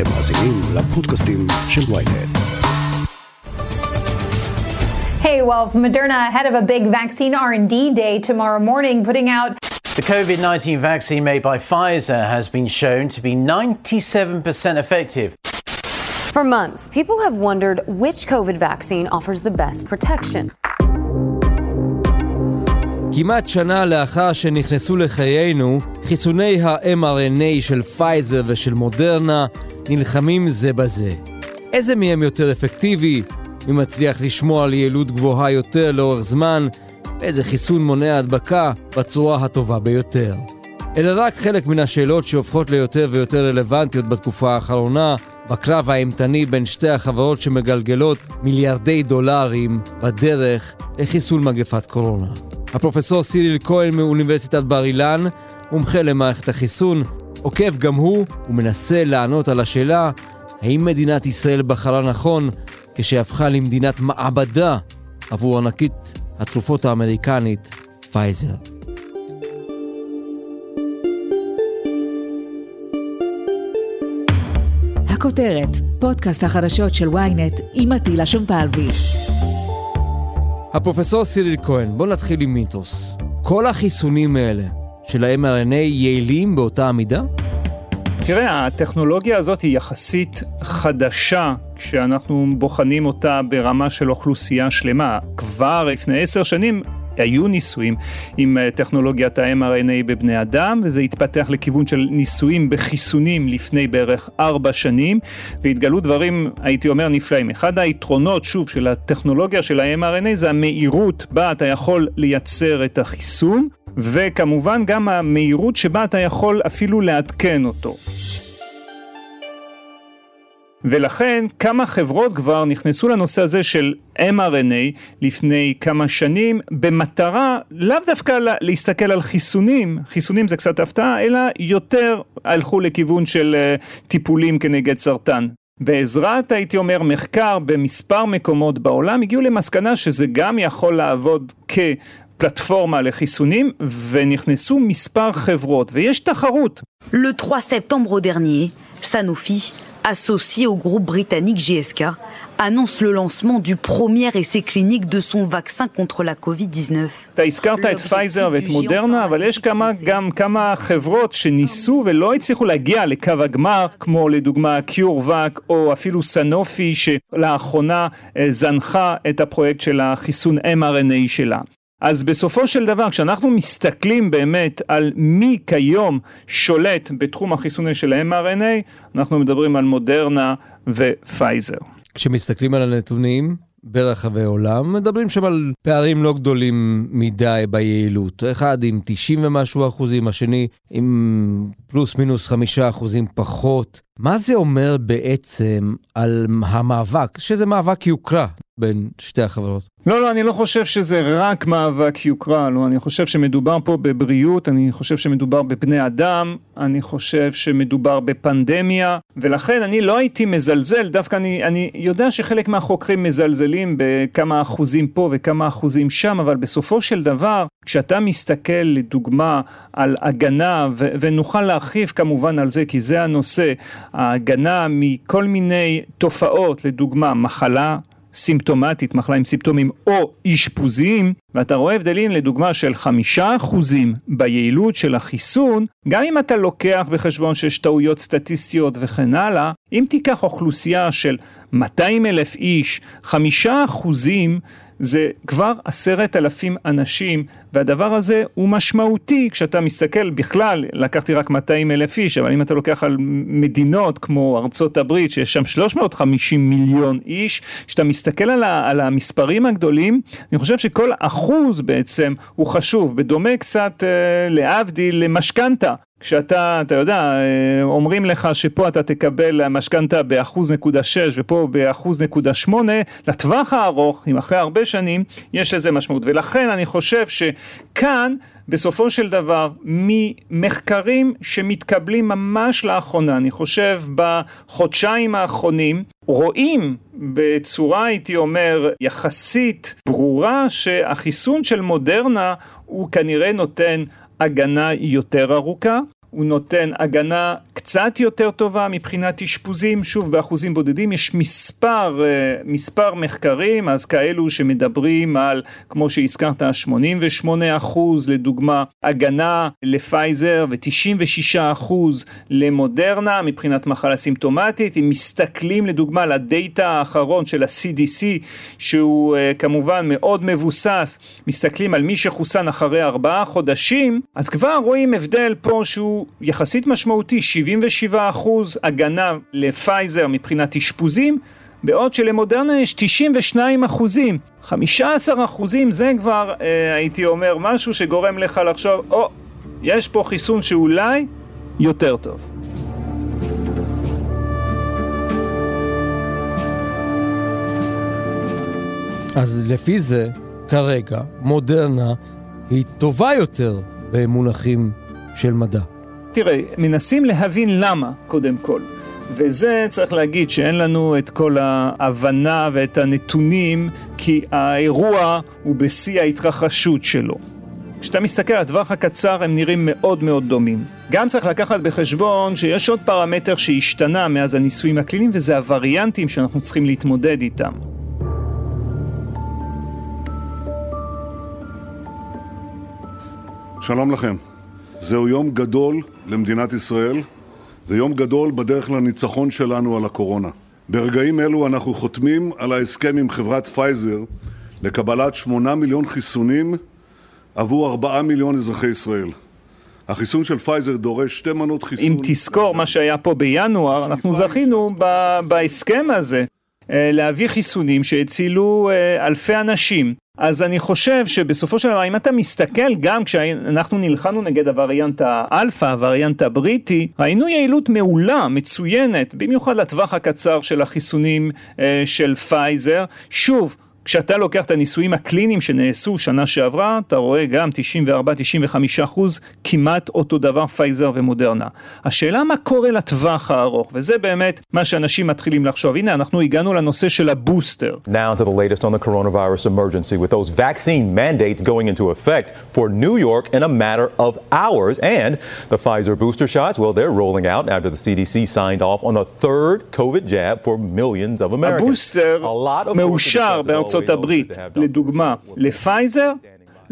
אתם מאזינים לפודקאסטים של ויינט. Hey, well, Moderna ahead of a big vaccine R&D day tomorrow morning, putting out The COVID 19 vaccine made by Pfizer has been shown to be 97% effective. For months, people have wondered which COVID vaccine offers the best protection. כמעט שנה לאחר שנכנסו לחיינו, חיסוני ה-mRNA של פייזר ושל מודרנה נלחמים זה בזה. איזה מהם יותר אפקטיבי? מי מצליח לשמור על יעילות גבוהה יותר לאורך זמן? ואיזה חיסון מונע הדבקה בצורה הטובה ביותר? אלה רק חלק מן השאלות שהופכות ליותר ויותר רלוונטיות בתקופה האחרונה, בקרב האימתני בין שתי החברות שמגלגלות מיליארדי דולרים בדרך לחיסול מגפת קורונה. הפרופסור סיריל כהן מאוניברסיטת בר אילן, מומחה למערכת החיסון, עוקב גם הוא ומנסה לענות על השאלה האם מדינת ישראל בחרה נכון כשהפכה למדינת מעבדה עבור ענקית התרופות האמריקנית פייזר. הכותרת, פודקאסט החדשות של ynet עם עטילה שומפלבי. הפרופסור סיריל כהן, בוא נתחיל עם מיתוס. כל החיסונים האלה של ה-mRNA יעילים באותה המידה? תראה, הטכנולוגיה הזאת היא יחסית חדשה כשאנחנו בוחנים אותה ברמה של אוכלוסייה שלמה. כבר לפני עשר שנים היו ניסויים עם אה, טכנולוגיית ה-mRNA בבני אדם, וזה התפתח לכיוון של ניסויים בחיסונים לפני בערך ארבע שנים, והתגלו דברים, הייתי אומר, נפלאים. אחד היתרונות, שוב, של הטכנולוגיה של ה-mRNA זה המהירות בה אתה יכול לייצר את החיסון, וכמובן גם המהירות שבה אתה יכול אפילו לעדכן אותו. ולכן כמה חברות כבר נכנסו לנושא הזה של mRNA לפני כמה שנים במטרה לאו דווקא להסתכל על חיסונים, חיסונים זה קצת הפתעה, אלא יותר הלכו לכיוון של אה, טיפולים כנגד סרטן. בעזרת, הייתי אומר, מחקר במספר מקומות בעולם, הגיעו למסקנה שזה גם יכול לעבוד כ... Le 3 septembre dernier, Sanofi associé au groupe britannique GSK, annonce le lancement du premier essai clinique de son vaccin contre la COVID-19. אתה הזכרת את פייזר ואת מודרנה, אבל יש כמה, גם כמה חברות שניסו ולא הצליחו להגיע לקו הגמר, כמו לדוגמה CureVac או אפילו Sanofi, שלאחרונה זנחה את הפרויקט של החיסון mRNA שלה. אז בסופו של דבר, כשאנחנו מסתכלים באמת על מי כיום שולט בתחום החיסוני של ה-mRNA, אנחנו מדברים על מודרנה ופייזר. כשמסתכלים על הנתונים ברחבי עולם, מדברים שם על פערים לא גדולים מדי ביעילות. אחד עם 90 ומשהו אחוזים, השני עם פלוס מינוס חמישה אחוזים פחות. מה זה אומר בעצם על המאבק, שזה מאבק יוקרה בין שתי החברות? לא, לא, אני לא חושב שזה רק מאבק יוקרה, לא, אני חושב שמדובר פה בבריאות, אני חושב שמדובר בבני אדם, אני חושב שמדובר בפנדמיה, ולכן אני לא הייתי מזלזל, דווקא אני, אני יודע שחלק מהחוקרים מזלזלים בכמה אחוזים פה וכמה אחוזים שם, אבל בסופו של דבר, כשאתה מסתכל לדוגמה על הגנה, ו- ונוכל להרחיב כמובן על זה, כי זה הנושא, ההגנה מכל מיני תופעות, לדוגמה מחלה, סימפטומטית, מחלה עם סימפטומים או אשפוזיים, ואתה רואה הבדלים לדוגמה של חמישה אחוזים ביעילות של החיסון, גם אם אתה לוקח בחשבון שיש טעויות סטטיסטיות וכן הלאה, אם תיקח אוכלוסייה של 200 אלף איש, חמישה אחוזים זה כבר עשרת אלפים אנשים והדבר הזה הוא משמעותי כשאתה מסתכל בכלל, לקחתי רק 200 אלף איש, אבל אם אתה לוקח על מדינות כמו ארצות הברית שיש שם 350 מיליון איש, כשאתה מסתכל על, על המספרים הגדולים, אני חושב שכל אחוז בעצם הוא חשוב, בדומה קצת אה, להבדיל למשכנתה. כשאתה, אתה יודע, אה, אומרים לך שפה אתה תקבל משכנתה באחוז נקודה שש ופה באחוז נקודה שמונה, לטווח הארוך, אם אחרי הרבה שנים, יש לזה משמעות. ולכן אני חושב שכאן, בסופו של דבר, ממחקרים שמתקבלים ממש לאחרונה, אני חושב בחודשיים האחרונים, רואים בצורה, הייתי אומר, יחסית ברורה, שהחיסון של מודרנה הוא כנראה נותן הגנה יותר ארוכה, הוא נותן הגנה קצת יותר טובה מבחינת אשפוזים, שוב באחוזים בודדים, יש מספר, אה, מספר מחקרים, אז כאלו שמדברים על, כמו שהזכרת, 88 אחוז לדוגמה הגנה לפייזר ו-96 אחוז למודרנה מבחינת מחלה סימפטומטית, אם מסתכלים לדוגמה על הדאטה האחרון של ה-CDC שהוא אה, כמובן מאוד מבוסס, מסתכלים על מי שחוסן אחרי ארבעה חודשים, אז כבר רואים הבדל פה שהוא יחסית משמעותי, 77% הגנה לפייזר מבחינת אשפוזים, בעוד שלמודרנה יש 92 אחוזים. 15 אחוזים זה כבר, אה, הייתי אומר, משהו שגורם לך לחשוב, או, oh, יש פה חיסון שאולי יותר טוב. אז לפי זה, כרגע, מודרנה היא טובה יותר במונחים של מדע. תראה, מנסים להבין למה, קודם כל. וזה צריך להגיד שאין לנו את כל ההבנה ואת הנתונים, כי האירוע הוא בשיא ההתרחשות שלו. כשאתה מסתכל על הטווח הקצר הם נראים מאוד מאוד דומים. גם צריך לקחת בחשבון שיש עוד פרמטר שהשתנה מאז הניסויים הקליניים וזה הווריאנטים שאנחנו צריכים להתמודד איתם. שלום לכם. זהו יום גדול למדינת ישראל, ויום גדול בדרך לניצחון שלנו על הקורונה. ברגעים אלו אנחנו חותמים על ההסכם עם חברת פייזר לקבלת שמונה מיליון חיסונים עבור ארבעה מיליון אזרחי ישראל. החיסון של פייזר דורש שתי מנות חיסון. אם תזכור מה שהיה פה בינואר, אנחנו זכינו בהסכם הזה אה, להביא חיסונים שהצילו אה, אלפי אנשים. אז אני חושב שבסופו של דבר אם אתה מסתכל גם כשאנחנו נלחמנו נגד הווריאנט האלפא, הווריאנט הבריטי, ראינו יעילות מעולה, מצוינת, במיוחד לטווח הקצר של החיסונים אה, של פייזר. שוב, כשאתה לוקח את הניסויים הקליניים שנעשו שנה שעברה, אתה רואה גם 94-95 אחוז, כמעט אותו דבר פייזר ומודרנה. השאלה מה קורה לטווח הארוך, וזה באמת מה שאנשים מתחילים לחשוב. הנה, אנחנו הגענו לנושא של הבוסטר. Now to the latest on the coronavirus emergency with those vaccine mandates going into effect for New York in a matter of hours. And the Pfizer booster shots, well, they're rolling out after the CDC signed off on a third COVID jab for millions of Americans. הבוסטר מאושר בארצות בארצות הברית, לדוגמה, לפייזר,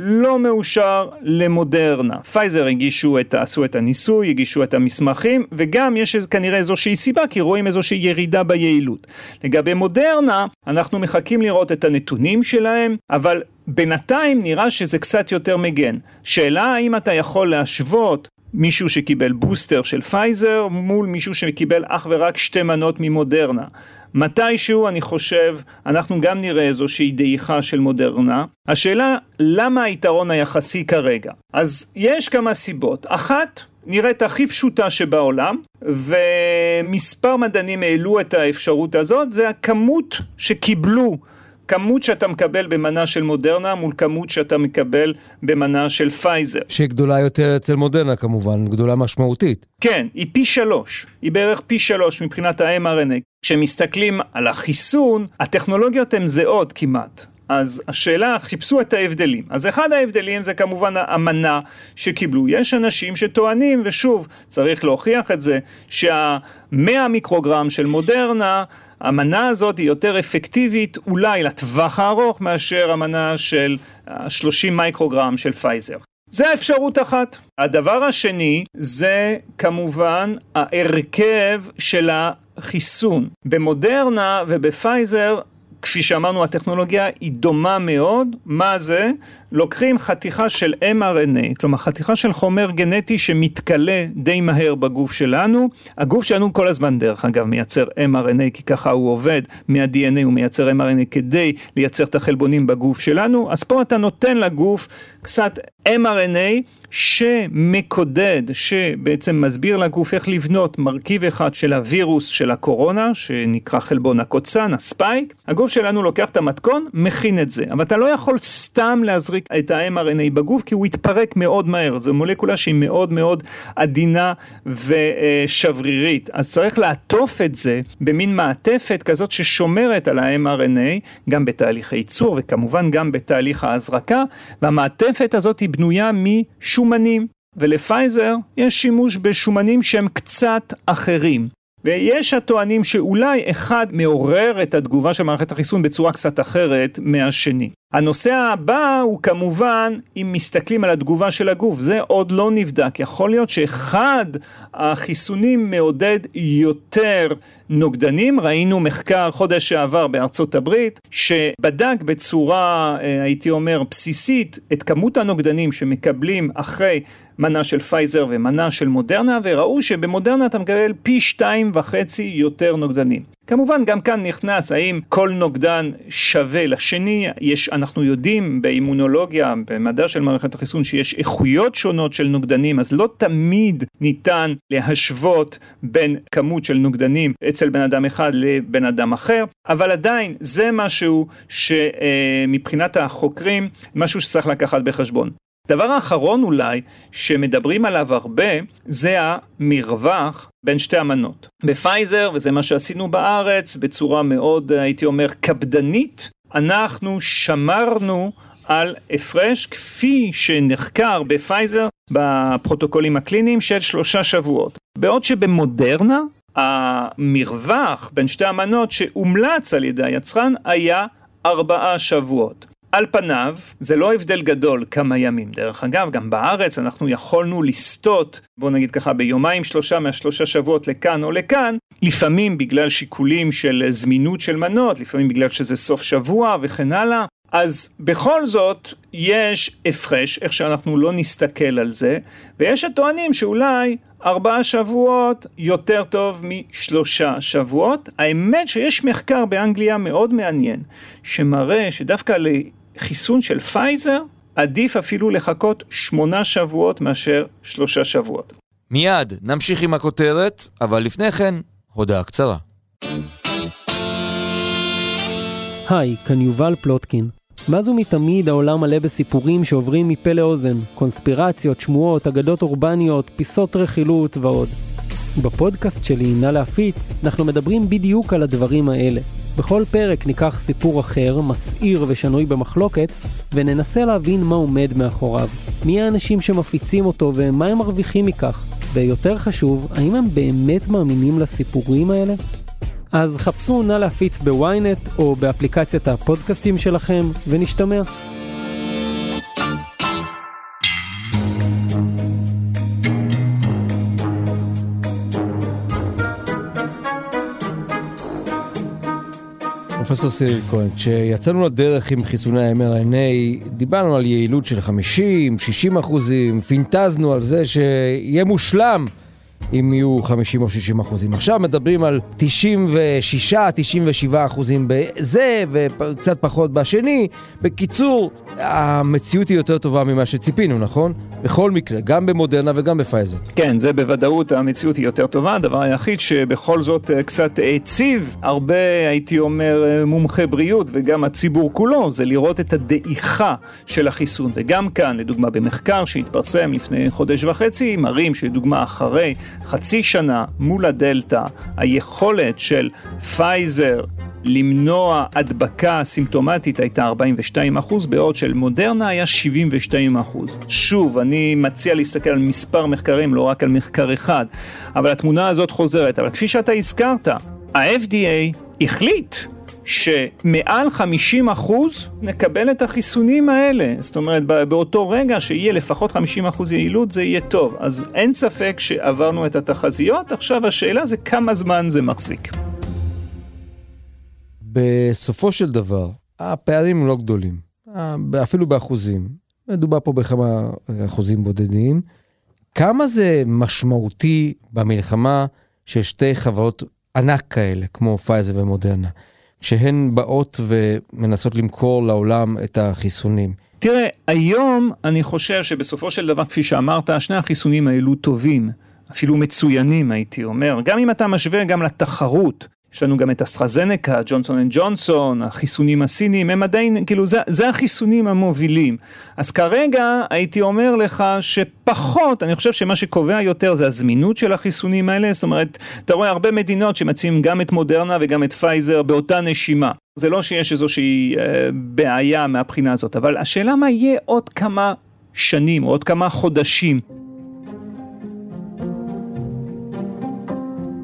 לא מאושר למודרנה. פייזר הגישו את, עשו את הניסוי, הגישו את המסמכים, וגם יש כנראה איזושהי סיבה, כי רואים איזושהי ירידה ביעילות. לגבי מודרנה, אנחנו מחכים לראות את הנתונים שלהם, אבל בינתיים נראה שזה קצת יותר מגן. שאלה האם אתה יכול להשוות מישהו שקיבל בוסטר של פייזר מול מישהו שקיבל אך ורק שתי מנות ממודרנה. מתישהו אני חושב אנחנו גם נראה איזושהי דעיכה של מודרנה. השאלה למה היתרון היחסי כרגע? אז יש כמה סיבות. אחת נראית הכי פשוטה שבעולם ומספר מדענים העלו את האפשרות הזאת זה הכמות שקיבלו כמות שאתה מקבל במנה של מודרנה מול כמות שאתה מקבל במנה של פייזר. שהיא גדולה יותר אצל מודרנה כמובן, גדולה משמעותית. כן, היא פי שלוש, היא בערך פי שלוש מבחינת ה-mRNA. כשמסתכלים על החיסון, הטכנולוגיות הן זהות כמעט. אז השאלה, חיפשו את ההבדלים. אז אחד ההבדלים זה כמובן המנה שקיבלו. יש אנשים שטוענים, ושוב, צריך להוכיח את זה, שהמאה מיקרוגרם של מודרנה המנה הזאת היא יותר אפקטיבית אולי לטווח הארוך מאשר המנה של 30 מייקרוגרם של פייזר. זה האפשרות אחת. הדבר השני זה כמובן ההרכב של החיסון. במודרנה ובפייזר כפי שאמרנו, הטכנולוגיה היא דומה מאוד. מה זה? לוקחים חתיכה של mRNA, כלומר חתיכה של חומר גנטי שמתכלה די מהר בגוף שלנו. הגוף שלנו כל הזמן, דרך אגב, מייצר mRNA, כי ככה הוא עובד, מה-DNA הוא מייצר mRNA כדי לייצר את החלבונים בגוף שלנו. אז פה אתה נותן לגוף קצת mRNA שמקודד, שבעצם מסביר לגוף איך לבנות מרכיב אחד של הווירוס של הקורונה, שנקרא חלבון הקוצן, הספייק. הגוף שלנו לוקח את המתכון, מכין את זה. אבל אתה לא יכול סתם להזריק את ה-mRNA בגוף, כי הוא יתפרק מאוד מהר. זו מולקולה שהיא מאוד מאוד עדינה ושברירית. אז צריך לעטוף את זה במין מעטפת כזאת ששומרת על ה-mRNA, גם בתהליך הייצור וכמובן גם בתהליך ההזרקה, והמעטפת הזאת היא בנויה משומנים. ולפייזר יש שימוש בשומנים שהם קצת אחרים. ויש הטוענים שאולי אחד מעורר את התגובה של מערכת החיסון בצורה קצת אחרת מהשני. הנושא הבא הוא כמובן אם מסתכלים על התגובה של הגוף, זה עוד לא נבדק, יכול להיות שאחד החיסונים מעודד יותר נוגדנים, ראינו מחקר חודש שעבר בארצות הברית שבדק בצורה אה, הייתי אומר בסיסית את כמות הנוגדנים שמקבלים אחרי מנה של פייזר ומנה של מודרנה וראו שבמודרנה אתה מקבל פי שתיים וחצי יותר נוגדנים. כמובן גם כאן נכנס האם כל נוגדן שווה לשני, יש, אנחנו יודעים באימונולוגיה, במדע של מערכת החיסון שיש איכויות שונות של נוגדנים, אז לא תמיד ניתן להשוות בין כמות של נוגדנים אצל בן אדם אחד לבן אדם אחר, אבל עדיין זה משהו שמבחינת החוקרים, משהו שצריך לקחת בחשבון. דבר האחרון אולי, שמדברים עליו הרבה, זה המרווח בין שתי המנות. בפייזר, וזה מה שעשינו בארץ, בצורה מאוד, הייתי אומר, קפדנית, אנחנו שמרנו על הפרש כפי שנחקר בפייזר בפרוטוקולים הקליניים של שלושה שבועות. בעוד שבמודרנה המרווח בין שתי המנות שהומלץ על ידי היצרן היה ארבעה שבועות. על פניו זה לא הבדל גדול כמה ימים. דרך אגב, גם בארץ אנחנו יכולנו לסטות, בוא נגיד ככה, ביומיים שלושה מהשלושה שבועות לכאן או לכאן, לפעמים בגלל שיקולים של זמינות של מנות, לפעמים בגלל שזה סוף שבוע וכן הלאה. אז בכל זאת יש הפרש, איך שאנחנו לא נסתכל על זה, ויש הטוענים שאולי ארבעה שבועות יותר טוב משלושה שבועות. האמת שיש מחקר באנגליה מאוד מעניין, שמראה שדווקא חיסון של פייזר, עדיף אפילו לחכות שמונה שבועות מאשר שלושה שבועות. מיד נמשיך עם הכותרת, אבל לפני כן, הודעה קצרה. היי, כאן יובל פלוטקין. מאז ומתמיד העולם מלא בסיפורים שעוברים מפה לאוזן, קונספירציות, שמועות, אגדות אורבניות, פיסות רכילות ועוד. בפודקאסט שלי, נא להפיץ, אנחנו מדברים בדיוק על הדברים האלה. בכל פרק ניקח סיפור אחר, מסעיר ושנוי במחלוקת, וננסה להבין מה עומד מאחוריו. מי האנשים שמפיצים אותו ומה הם מרוויחים מכך. ויותר חשוב, האם הם באמת מאמינים לסיפורים האלה? אז חפשו נא להפיץ בוויינט או באפליקציית הפודקאסטים שלכם, ונשתמע. פרופסור סיריל כהן, כשיצאנו לדרך עם חיסוני ה-mRNA, דיברנו על יעילות של 50, 60 אחוזים, פינטזנו על זה שיהיה מושלם אם יהיו 50 או 60 אחוזים. עכשיו מדברים על 96, 97 אחוזים בזה וקצת פחות בשני. בקיצור, המציאות היא יותר טובה ממה שציפינו, נכון? בכל מקרה, גם במודרנה וגם בפייזר. כן, זה בוודאות המציאות היא יותר טובה. הדבר היחיד שבכל זאת אה, קצת הציב הרבה, הייתי אומר, אה, מומחי בריאות וגם הציבור כולו, זה לראות את הדעיכה של החיסון. וגם כאן, לדוגמה, במחקר שהתפרסם לפני חודש וחצי, מראים שלדוגמה אחרי חצי שנה מול הדלתא, היכולת של פייזר למנוע הדבקה סימפטומטית הייתה 42%, בעוד של מודרנה היה 72%. שוב, אני מציע להסתכל על מספר מחקרים, לא רק על מחקר אחד, אבל התמונה הזאת חוזרת. אבל כפי שאתה הזכרת, ה-FDA החליט שמעל 50% אחוז נקבל את החיסונים האלה. זאת אומרת, באותו רגע שיהיה לפחות 50% אחוז יעילות זה יהיה טוב. אז אין ספק שעברנו את התחזיות, עכשיו השאלה זה כמה זמן זה מחזיק. בסופו של דבר, הפערים לא גדולים, אפילו באחוזים. מדובר פה בכמה אחוזים בודדים. כמה זה משמעותי במלחמה של שתי חברות ענק כאלה, כמו פייזר ומודרנה, שהן באות ומנסות למכור לעולם את החיסונים? תראה, היום אני חושב שבסופו של דבר, כפי שאמרת, שני החיסונים האלו טובים. אפילו מצוינים הייתי אומר, גם אם אתה משווה גם לתחרות יש לנו גם את אסטרזנקה, ג'ונסון אנד ג'ונסון, החיסונים הסינים, הם עדיין, כאילו, זה, זה החיסונים המובילים. אז כרגע הייתי אומר לך שפחות, אני חושב שמה שקובע יותר זה הזמינות של החיסונים האלה, זאת אומרת, אתה רואה הרבה מדינות שמציעים גם את מודרנה וגם את פייזר באותה נשימה. זה לא שיש איזושהי אה, בעיה מהבחינה הזאת, אבל השאלה מה יהיה עוד כמה שנים, עוד כמה חודשים.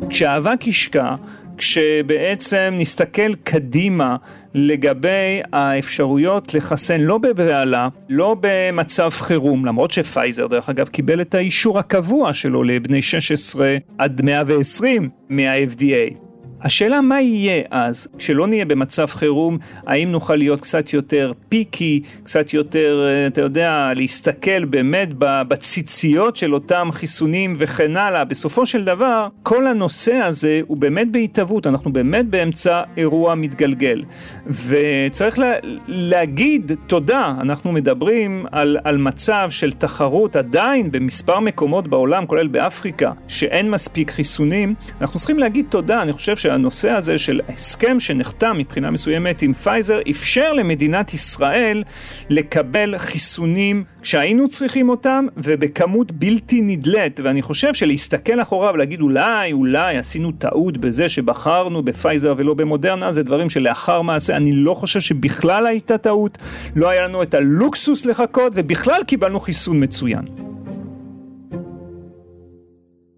כשהאבק ישקע, כשבעצם נסתכל קדימה לגבי האפשרויות לחסן לא בבהלה, לא במצב חירום, למרות שפייזר דרך אגב קיבל את האישור הקבוע שלו לבני 16 עד 120 מה-FDA. השאלה מה יהיה אז, כשלא נהיה במצב חירום, האם נוכל להיות קצת יותר פיקי, קצת יותר, אה, אתה יודע, להסתכל באמת בציציות של אותם חיסונים וכן הלאה. בסופו של דבר, כל הנושא הזה הוא באמת בהתהוות, אנחנו באמת באמצע אירוע מתגלגל. וצריך לה, להגיד תודה, אנחנו מדברים על, על מצב של תחרות עדיין במספר מקומות בעולם, כולל באפריקה, שאין מספיק חיסונים, אנחנו צריכים להגיד תודה, אני חושב שה... הנושא הזה של הסכם שנחתם מבחינה מסוימת עם פייזר אפשר למדינת ישראל לקבל חיסונים כשהיינו צריכים אותם ובכמות בלתי נדלית. ואני חושב שלהסתכל אחורה ולהגיד אולי אולי עשינו טעות בזה שבחרנו בפייזר ולא במודרנה זה דברים שלאחר מעשה. אני לא חושב שבכלל הייתה טעות. לא היה לנו את הלוקסוס לחכות ובכלל קיבלנו חיסון מצוין.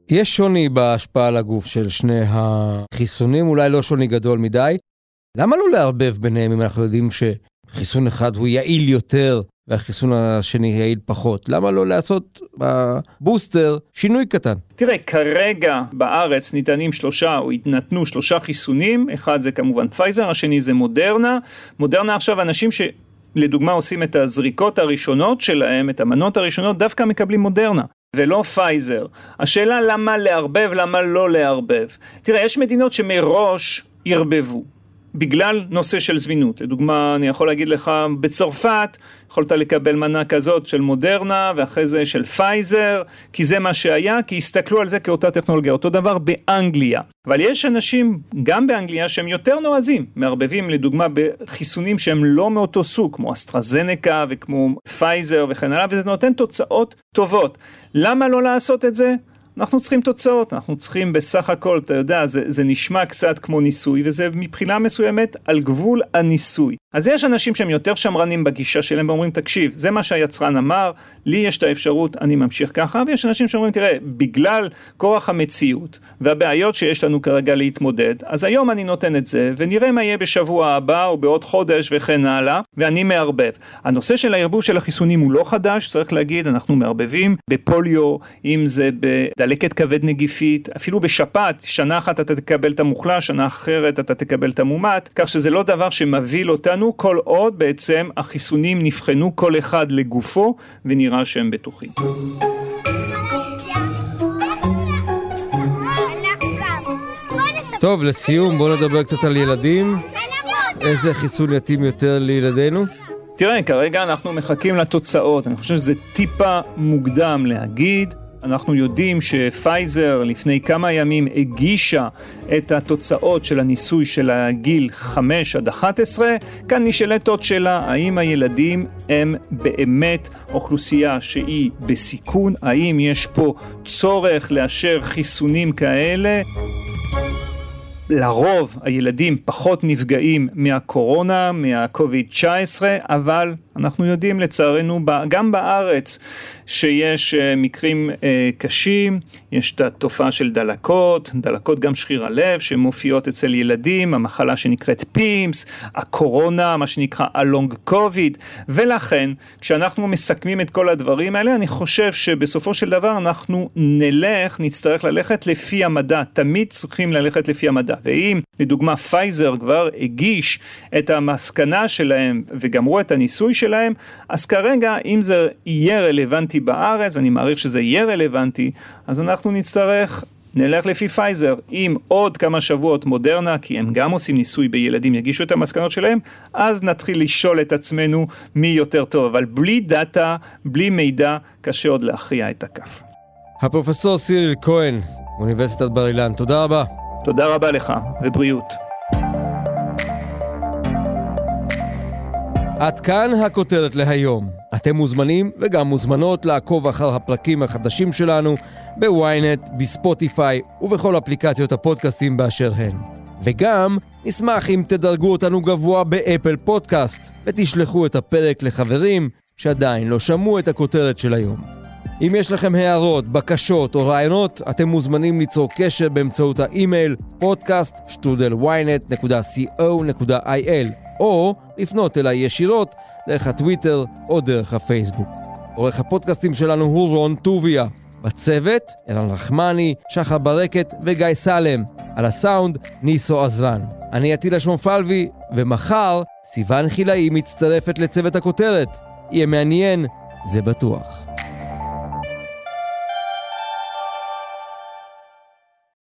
יש שוני בהשפעה על הגוף של שני החיסונים, אולי לא שוני גדול מדי. למה לא לערבב ביניהם אם אנחנו יודעים שחיסון אחד הוא יעיל יותר והחיסון השני יעיל פחות? למה לא לעשות בבוסטר שינוי קטן? תראה, כרגע בארץ ניתנים שלושה, או יתנתנו שלושה חיסונים, אחד זה כמובן פייזר, השני זה מודרנה. מודרנה עכשיו אנשים ש... לדוגמה עושים את הזריקות הראשונות שלהם, את המנות הראשונות, דווקא מקבלים מודרנה. ולא פייזר. השאלה למה לערבב, למה לא לערבב. תראה, יש מדינות שמראש ערבבו. בגלל נושא של זמינות. לדוגמה, אני יכול להגיד לך, בצרפת יכולת לקבל מנה כזאת של מודרנה ואחרי זה של פייזר, כי זה מה שהיה, כי הסתכלו על זה כאותה טכנולוגיה. אותו דבר באנגליה. אבל יש אנשים, גם באנגליה, שהם יותר נועזים, מערבבים לדוגמה בחיסונים שהם לא מאותו סוג, כמו אסטרזנקה וכמו פייזר וכן הלאה, וזה נותן תוצאות טובות. למה לא לעשות את זה? אנחנו צריכים תוצאות, אנחנו צריכים בסך הכל, אתה יודע, זה, זה נשמע קצת כמו ניסוי, וזה מבחינה מסוימת על גבול הניסוי. אז יש אנשים שהם יותר שמרנים בגישה שלהם ואומרים, תקשיב, זה מה שהיצרן אמר, לי יש את האפשרות, אני ממשיך ככה, ויש אנשים שאומרים, תראה, בגלל כורח המציאות והבעיות שיש לנו כרגע להתמודד, אז היום אני נותן את זה, ונראה מה יהיה בשבוע הבא או בעוד חודש וכן הלאה, ואני מערבב. הנושא של הערבוב של החיסונים הוא לא חדש, צריך להגיד, אנחנו מערבבים בפוליו, אם זה בדלקת כבד נגיפית, אפילו בשפעת, שנה אחת אתה תקבל את המוחלש, שנה אחרת אתה תקבל את המומת, כך שזה לא דבר שמבהיל אותנו. אותנו כל עוד בעצם החיסונים נבחנו כל אחד לגופו ונראה שהם בטוחים. טוב, לסיום בואו נדבר קצת על ילדים. איזה חיסון יתאים יותר לילדינו? תראה, כרגע אנחנו מחכים לתוצאות. אני חושב שזה טיפה מוקדם להגיד. אנחנו יודעים שפייזר לפני כמה ימים הגישה את התוצאות של הניסוי של הגיל 5 עד 11. כאן נשאלת עוד שאלה, האם הילדים הם באמת אוכלוסייה שהיא בסיכון? האם יש פה צורך לאשר חיסונים כאלה? לרוב הילדים פחות נפגעים מהקורונה, מהקוביד 19, אבל אנחנו יודעים לצערנו גם בארץ שיש אה, מקרים אה, קשים, יש את התופעה של דלקות, דלקות גם שריר הלב שמופיעות אצל ילדים, המחלה שנקראת פימס, הקורונה, מה שנקרא ה long COVID, ולכן כשאנחנו מסכמים את כל הדברים האלה, אני חושב שבסופו של דבר אנחנו נלך, נצטרך ללכת לפי המדע, תמיד צריכים ללכת לפי המדע, ואם לדוגמה פייזר כבר הגיש את המסקנה שלהם וגמרו את הניסוי שלהם, אז כרגע אם זה יהיה רלוונטי בארץ, ואני מעריך שזה יהיה רלוונטי, אז אנחנו נצטרך נלך לפי פייזר, אם עוד כמה שבועות מודרנה, כי הם גם עושים ניסוי בילדים, יגישו את המסקנות שלהם, אז נתחיל לשאול את עצמנו מי יותר טוב, אבל בלי דאטה, בלי מידע, קשה עוד להכריע את הכף. הפרופסור סיריל כהן, אוניברסיטת בר אילן, תודה רבה. תודה רבה לך, ובריאות. עד כאן הכותרת להיום. אתם מוזמנים וגם מוזמנות לעקוב אחר הפרקים החדשים שלנו בוויינט, בספוטיפיי ובכל אפליקציות הפודקאסטים באשר הן. וגם נשמח אם תדרגו אותנו גבוה באפל פודקאסט ותשלחו את הפרק לחברים שעדיין לא שמעו את הכותרת של היום. אם יש לכם הערות, בקשות או רעיונות, אתם מוזמנים ליצור קשר באמצעות האימייל podcast שטרודלוויינט.co.il או לפנות אליי ישירות דרך הטוויטר או דרך הפייסבוק. עורך הפודקאסטים שלנו הוא רון טוביה. בצוות, אלן רחמני, שחר ברקת וגיא סלם. על הסאונד, ניסו עזרן. אני עטילה שומפלבי, ומחר סיון חילאי מצטרפת לצוות הכותרת. יהיה מעניין, זה בטוח.